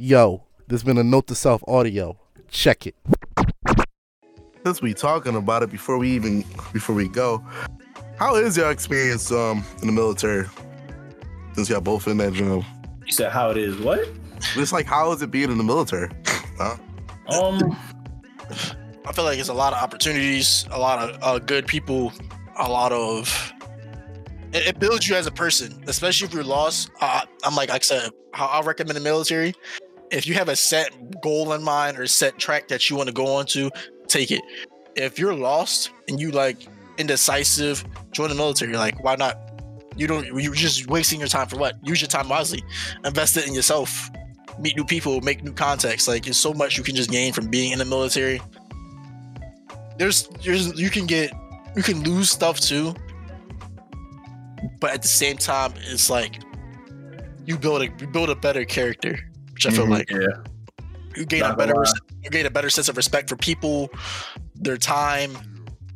Yo, there's been a note to self audio. Check it. Since we talking about it before we even before we go, how is your experience um in the military? Since y'all both in that job, You said how it is. What? it's like how is it being in the military? Huh? Um, I feel like it's a lot of opportunities, a lot of uh, good people, a lot of. It, it builds you as a person, especially if you're lost. Uh, I'm like, like I said, how I recommend the military. If you have a set goal in mind or set track that you want to go on to, take it. If you're lost and you like indecisive, join the military. Like, why not? You don't. You're just wasting your time for what? Use your time wisely. Invest it in yourself. Meet new people. Make new contacts. Like, there's so much you can just gain from being in the military there's there's you can get you can lose stuff too but at the same time it's like you build a you build a better character which i feel Mhm. like yeah. you gain Not a better gonna you gain a better sense of respect for people their time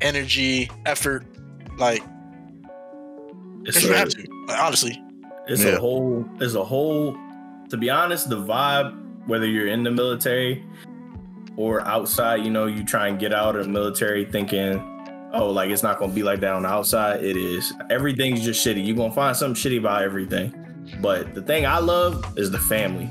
energy effort like It's 'cause you a- have to like, honestly It's Yeah. a whole. It's a whole. To be honest, the vibe, whether you're in the military or outside, you know, you try and get out of the military thinking, oh, like it's not gonna be like that on the outside. It is. Everything's just shitty. You're gonna find something shitty about everything. But the thing I love is the family.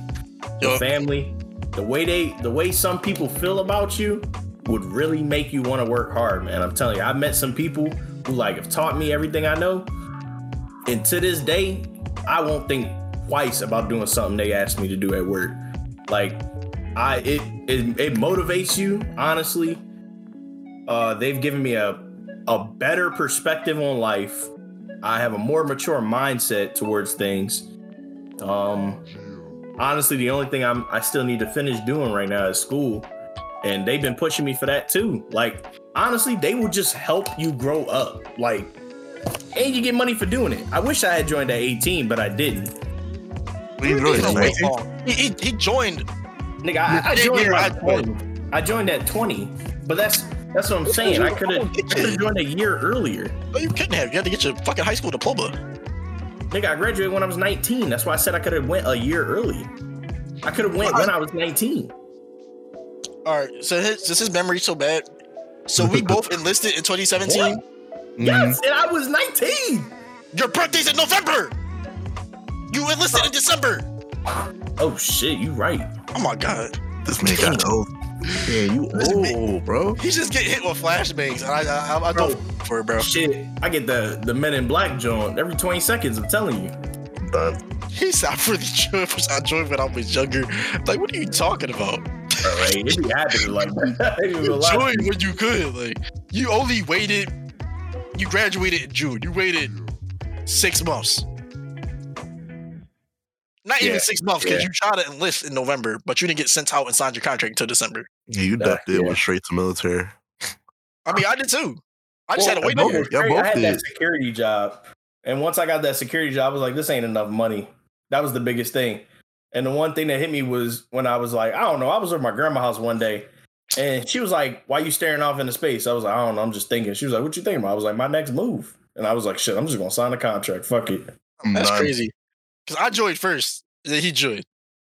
The family, the way they, the way some people feel about you, would really make you want to work hard, man. I'm telling you, I've met some people who like have taught me everything I know, and to this day, I won't think twice about doing something they asked me to do at work. Like, I it it, it motivates you, honestly. Uh, they've given me a a better perspective on life. I have a more mature mindset towards things. Um, honestly, the only thing I'm I still need to finish doing right now is school, and they've been pushing me for that too. Like, honestly, they will just help you grow up. Like, and you get money for doing it. I wish I had joined at 18, but I didn't. What? He's been man? waiting long. He, he, he joined Nigga, I, I joined yeah, at 20. I joined at 20, but that's that's what I'm saying. I could have I could have joined a year earlier. no you couldn't have you had to get your fucking high school diploma Nigga, I graduated when I was 19. That's why I said I could have went a year early. I could have went when I was 19. all right so his, since his memory's so bad so we both enlisted in 2017 Yes, and I was 19. Your birthday's in November. You enlisted in December. Oh shit, you right. Oh my god. This man got old. Yeah, you old, bro. He just get hit with flashbangs, I I, I, I Bro. don't for it, bro. Shit, I get the the Men in Black joint every 20 seconds. I'm telling you. I'm done. He said I really joined. I joined when I was younger. Like, what are you talking about? All right, it be happening like that. It be a You lot. joined when you could. Like, you only waited. You graduated in June. You waited six months. Not Yeah, even six months because yeah. you tried to enlist in November, but you didn't get sent out and signed your contract until December. Yeah, you Nah, definitely yeah. went straight to military. I mean, I did too. I just Well, had to wait both- a year. Y'all I both had that security job, and once I got that security job, I was like, "This ain't enough money." That was the biggest thing. And the one thing that hit me was when I was like, I don't know, I was at my grandma's house one day, and she was like, "Why you staring off into space?" I was like, "I don't know, I'm just thinking." She was like, "What you thinking about?" I was like, "My next move," and I was like, "Shit, I'm just gonna sign a contract. Fuck it." That's done. crazy. Because I joined first, then he joined.